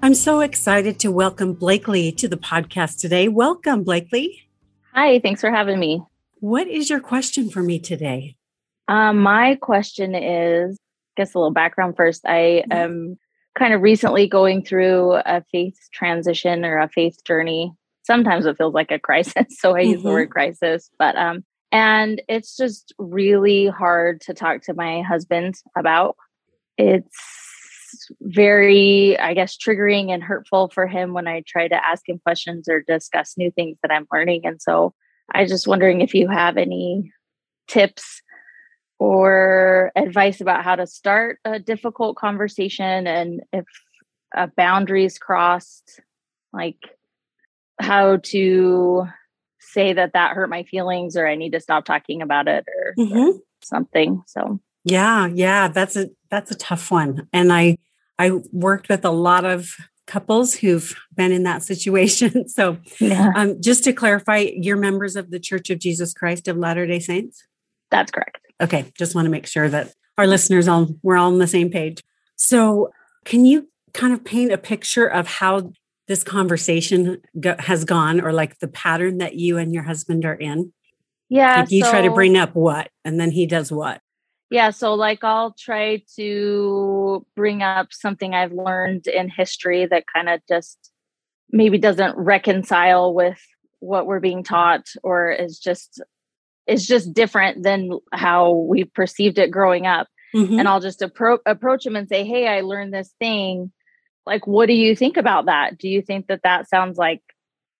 I'm so excited to welcome Blakely to the podcast today. Welcome, Blakely. Hi, thanks for having me. What is your question for me today? Um, my question is I guess a little background first. I mm-hmm. am kind of recently going through a faith transition or a faith journey. Sometimes it feels like a crisis, so I mm-hmm. use the word mm-hmm. crisis, but um and it's just really hard to talk to my husband about. It's very, I guess, triggering and hurtful for him when I try to ask him questions or discuss new things that I'm learning. And so I just wondering if you have any tips or advice about how to start a difficult conversation and if a boundaries crossed, like how to say that that hurt my feelings or I need to stop talking about it or, mm-hmm. or something. So yeah, yeah, that's a that's a tough one. And I I worked with a lot of couples who've been in that situation. So, yeah. um, just to clarify, you're members of the Church of Jesus Christ of Latter Day Saints. That's correct. Okay, just want to make sure that our listeners all we're all on the same page. So, can you kind of paint a picture of how this conversation go, has gone, or like the pattern that you and your husband are in? Yeah, like you so, try to bring up what, and then he does what yeah so like i'll try to bring up something i've learned in history that kind of just maybe doesn't reconcile with what we're being taught or is just is just different than how we perceived it growing up. Mm-hmm. and i'll just appro- approach him and say hey i learned this thing. Like what do you think about that? Do you think that that sounds like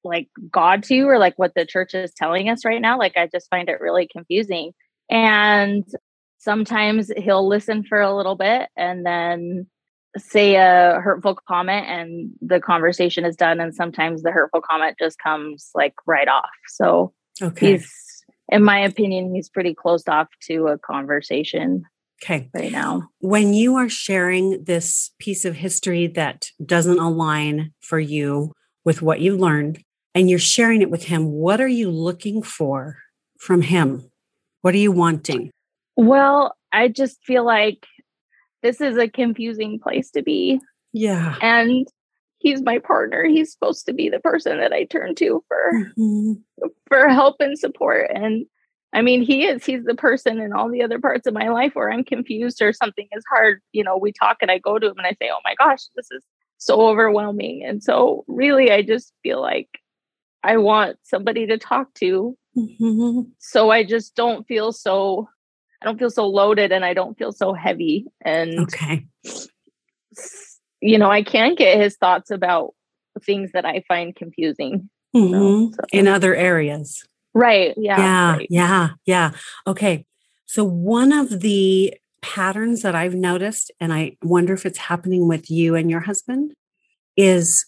like god to you or like what the church is telling us right now? Like i just find it really confusing. And sometimes he'll listen for a little bit and then say a hurtful comment and the conversation is done and sometimes the hurtful comment just comes like right off. So okay. he's in my opinion he's pretty closed off to a conversation okay. right now. When you are sharing this piece of history that doesn't align for you with what you learned and you're sharing it with him what are you looking for from him? What are you wanting well, I just feel like this is a confusing place to be. Yeah. And he's my partner. He's supposed to be the person that I turn to for mm-hmm. for help and support. And I mean, he is. He's the person in all the other parts of my life where I'm confused or something is hard. You know, we talk and I go to him and I say, "Oh my gosh, this is so overwhelming." And so, really, I just feel like I want somebody to talk to, mm-hmm. so I just don't feel so I don't feel so loaded and I don't feel so heavy. And okay. You know, I can get his thoughts about things that I find confusing. Mm-hmm. So. In other areas. Right. Yeah. Yeah. Right. Yeah. Yeah. Okay. So one of the patterns that I've noticed, and I wonder if it's happening with you and your husband, is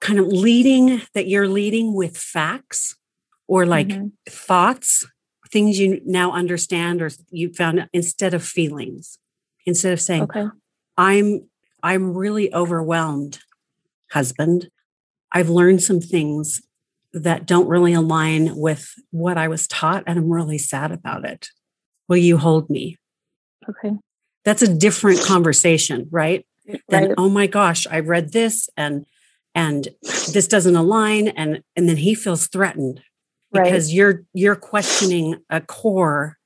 kind of leading that you're leading with facts or like mm-hmm. thoughts things you now understand or you found instead of feelings instead of saying okay. i'm i'm really overwhelmed husband. I've learned some things that don't really align with what i was taught and i'm really sad about it. Will you hold me? Okay. That's a different conversation right? Then right. oh my gosh i read this and and this doesn't align and and then he feels threatened because right. you're you're questioning a core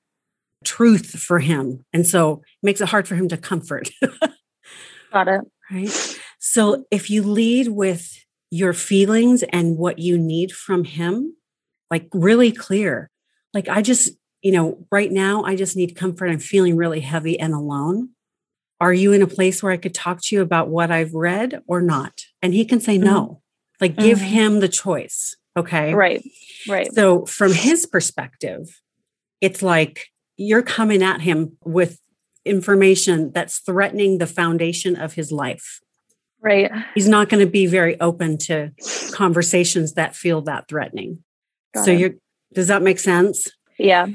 truth for him. And so it makes it hard for him to comfort. Got it. Right? So if you lead with your feelings and what you need from him like really clear. Like i just you know right now i just need comfort. I'm feeling really heavy and alone. Are you in a place where i could talk to you about what i've read or not? And he can say mm-hmm. no like give mm-hmm. him the choice Okay. Right. Right. So, from his perspective, it's like you're coming at him with information that's threatening the foundation of his life. Right. He's not going to be very open to conversations that feel that threatening. Got so you're does that make sense? Yeah.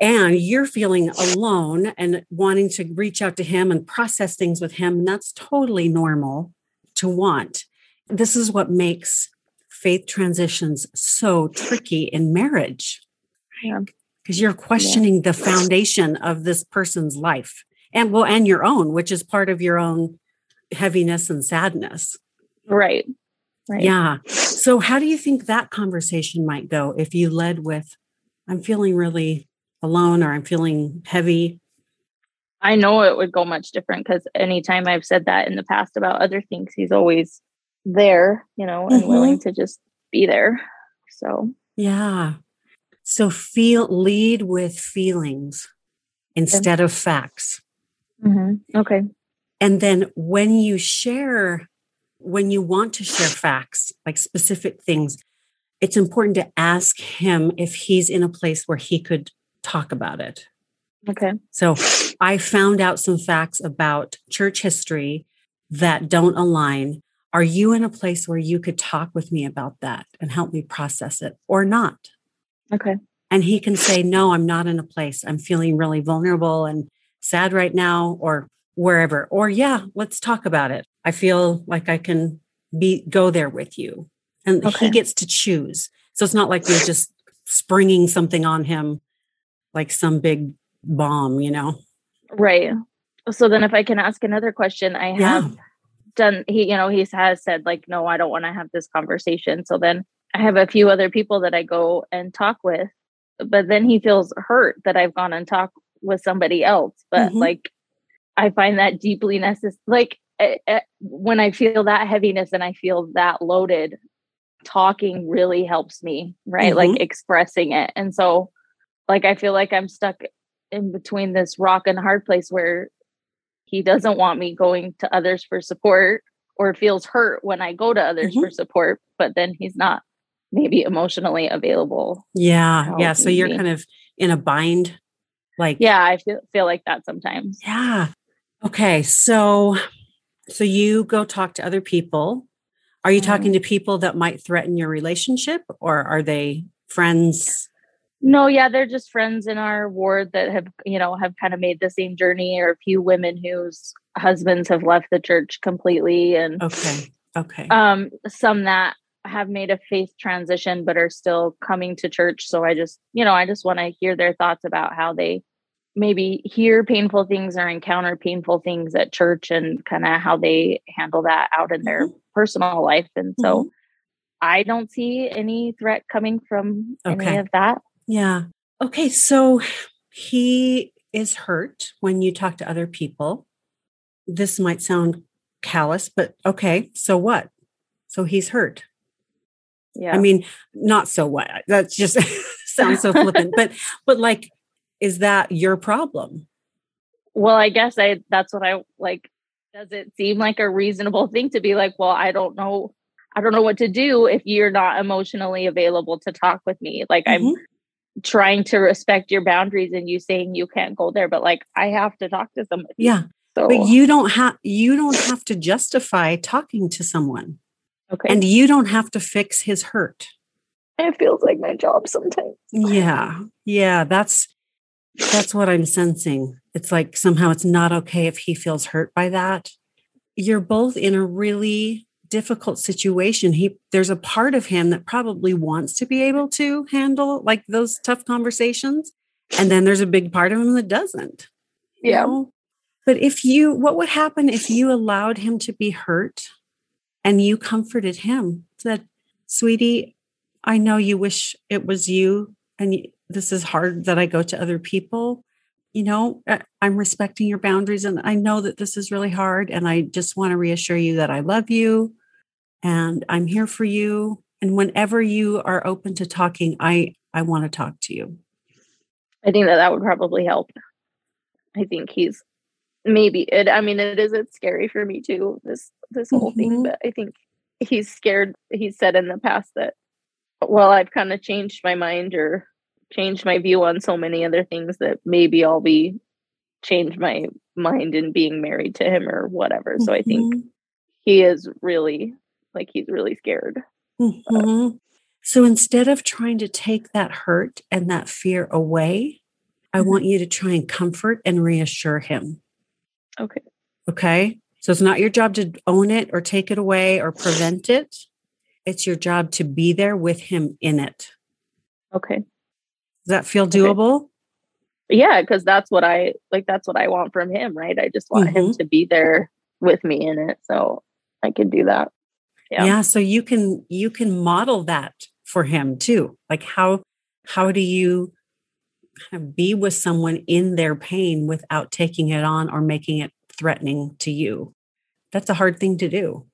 And you're feeling alone and wanting to reach out to him and process things with him. And that's totally normal to want. This is what makes faith transitions so tricky in marriage. Yeah. Because you're questioning yeah. the foundation of this person's life and well, and your own, which is part of your own heaviness and sadness. Right. Right. Yeah. So, how do you think that conversation might go if you led with, I'm feeling really alone or I'm feeling heavy? I know it would go much different because anytime I've said that in the past about other things, he's always there, you know, and mm-hmm. willing to just be there. So, yeah. So, feel, lead with feelings instead of facts. Mm-hmm. Okay. And then when you share, when you want to share facts, like specific things, it's important to ask him if he's in a place where he could talk about it. Okay. So I found out some facts about church history that don't align. Are you in a place where you could talk with me about that and help me process it or not? Okay. And he can say, No, I'm not in a place. I'm feeling really vulnerable and sad right now, or wherever. Or, yeah, let's talk about it. I feel like I can be go there with you. And okay. he gets to choose. So it's not like you're just springing something on him like some big bomb, you know? Right. So then if I can ask another question, I have yeah. Done he, you know, he has said like, no, I don't want to have this conversation. So then I have a few other people that I go and talk with, but then he feels hurt that I've gone and talked with somebody else. But mm-hmm. like I find that deeply necessary. Like uh, uh, when I feel that heaviness and I feel that loaded, talking really helps me, right? Mm-hmm. Like expressing it. And so, like, I feel like I'm stuck in between this rock and hard place where he doesn't want me going to others for support or feels hurt when I go to others mm-hmm. for support, but then he's not maybe emotionally available. Yeah. Yeah. So you're kind of in a bind. Like, yeah, I feel, feel like that sometimes. Yeah. Okay, so so you go talk to other people. Are you talking mm-hmm. to people that might threaten your relationship or are they friends? No, yeah, they're just friends in our ward that have, you know, have kind of made the same journey or a few women whose husbands have left the church completely and Okay. Okay. Um some that have made a faith transition but are still coming to church, so I just, you know, I just want to hear their thoughts about how they maybe hear painful things or encounter painful things at church and kind of how they handle that out in their mm-hmm. personal life. And so mm-hmm. I don't see any threat coming from okay. any of that. Yeah. Okay. So he is hurt when you talk to other people. This might sound callous, but okay. So what? So he's hurt. Yeah. I mean, not so what. That just sounds so flippant, but but like is that your problem? Well, I guess I that's what I like. Does it seem like a reasonable thing to be like, well, I don't know, I don't know what to do if you're not emotionally available to talk with me. Like mm-hmm. I'm trying to respect your boundaries and you saying you can't go there, but like I have to talk to somebody. Yeah. So. But you don't have you don't have to justify talking to someone. Okay. And you don't have to fix his hurt. It feels like my job sometimes. Yeah. Yeah. That's that's what I'm sensing. It's like somehow it's not okay if he feels hurt by that. You're both in a really difficult situation. He there's a part of him that probably wants to be able to handle like those tough conversations. And then there's a big part of him that doesn't. Yeah. Know? But if you what would happen if you allowed him to be hurt and you comforted him? Said, sweetie, I know you wish it was you and this is hard that I go to other people. You know, I'm respecting your boundaries and I know that this is really hard. And I just want to reassure you that I love you and I'm here for you. And whenever you are open to talking, I, I want to talk to you. I think that that would probably help. I think he's maybe it, I mean, it is, it's scary for me too, this, this whole mm-hmm. thing, but I think he's scared. He said in the past that, well, I've kind of changed my mind or changed my view on so many other things that maybe I'll be change my mind in being married to him or whatever. So I think mm-hmm. he is really like he's really scared. Mm-hmm. So instead of trying to take that hurt and that fear away, I Mhm. want you to try and comfort and reassure him. Okay. Okay. So it's not your job to own it or take it away or prevent it. It's your job to be there with him in it. Okay. Does that feel doable? Yeah, because that's what I like that's what I want from him, right? I just want him Mhm. to be there with me in it. So I can do that. Yeah. Yeah. So you can you can model that for him too. Like how how do you kind of be with someone in their pain without taking it on or making it threatening to you? That's a hard thing to do.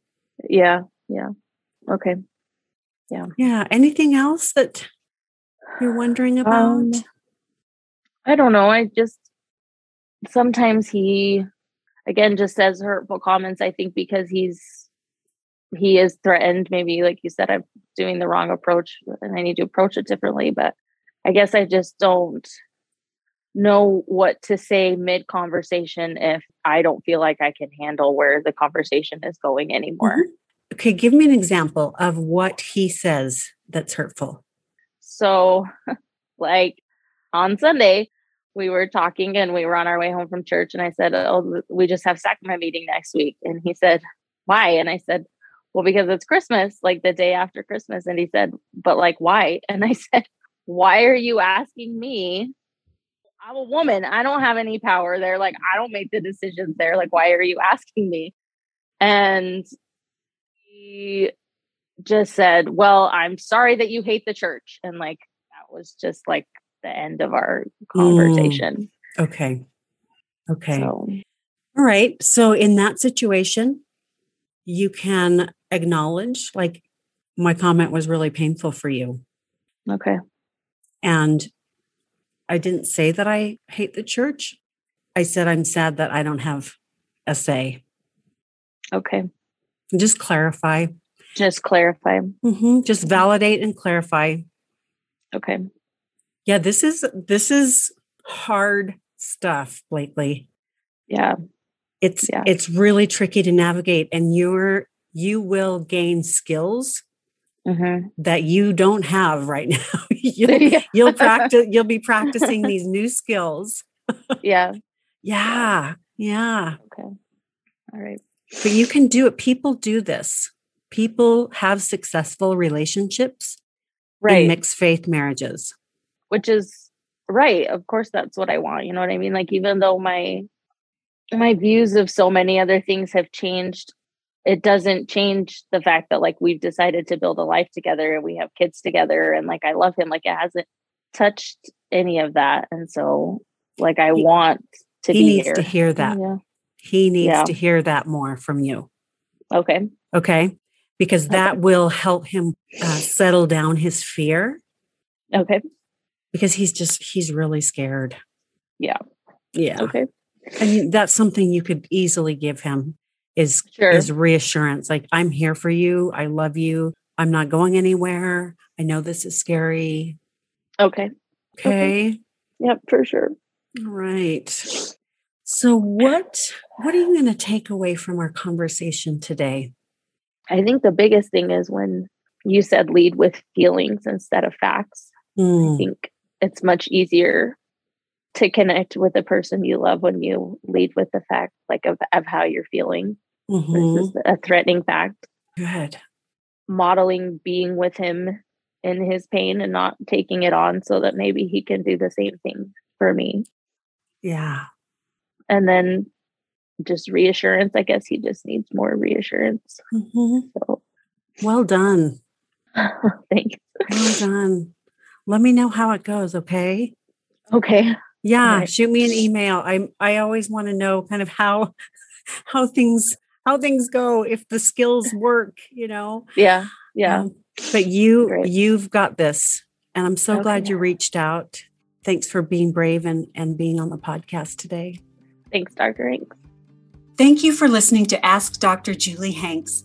Yeah. Yeah. Okay. Yeah. Yeah. Anything else that you're wondering about? Um, I don't know. I just sometimes he again just says hurtful comments. I think because he's he is threatened. Maybe like you said, I'm doing the wrong approach and I need to approach it differently. But I guess I just don't know what to say mid conversation if I don't feel like I can handle where the conversation is going anymore. Mm-hmm. okay, give me an example of what he says that's hurtful. So, like on Sunday, we were talking and we were on our way home from church. And I said, Oh, we just have sacrament meeting next week. And he said, Why? And I said, Well, because it's Christmas, like the day after Christmas. And he said, But like, why? And I said, Why are you asking me? I'm a woman. I don't have any power there. Like, I don't make the decisions there. Like, why are you asking me? And he just said, Well, I'm sorry that you hate the church. And like, that was just like the end of our conversation. Mm. Okay. Okay. So, All right. So, in that situation, you can acknowledge, like, my comment was really painful for you. okay. And I didn't say that I hate the church. I said, I'm sad that I don't have a say. Okay. And just clarify, Just clarify. Mhm. just validate and clarify. Okay. Yeah, this is this is hard stuff lately. Yeah. It's Yeah. it's really tricky to navigate, and you're you will gain skills hmm that you don't have right now. you'll, yeah. you'll practice. You'll be practicing these new skills. yeah. Yeah, yeah. Okay. All right. But you can do it. People do this. People have successful relationships in mixed faith marriages. Which is right. Of course, that's what I want. You know what I mean? Like, even though my my views of so many other things have changed, it doesn't change the fact that like we've decided to build a life together and we have kids together and like I love him. Like it hasn't touched any of that. And so like I He- want to he be needs here. to hear that. Yeah. He needs Yeah. to hear that more from you. Okay. Okay. Because that Okay. will help him uh, settle down his fear Okay. because he's just, he's really scared. Yeah. Yeah. Okay. And that's something you could easily give him is, Sure. is reassurance. Like, I'm here for you. I love you. I'm not going anywhere. I know this is scary. Okay. Okay. Okay. Yep, for sure. All right. So what what are you going to take away from our conversation today? I think the biggest thing is when you said lead with feelings instead of facts. I Mm, think it's much easier to connect with the person you love when you lead with the fact like of, of how you're feeling mhm. versus a threatening fact. Good. Modeling being with him in his pain and not taking it on so that maybe he can do the same thing for me. Yeah. And then just reassurance. I guess he just needs more reassurance. Mhm. So Well done. thanks. Well done. Let me know how it goes, okay? Okay. Yeah, right. shoot me an email. I I always want to know kind of how how things how things go if the skills work, you know. Yeah. Yeah. Um, but you Great. you've got this and I'm so glad you reached out. Thanks for being brave and and being on the podcast today. Thanks, Dr. Hanks. Thank you for listening to Ask Dr. Julie Hanks,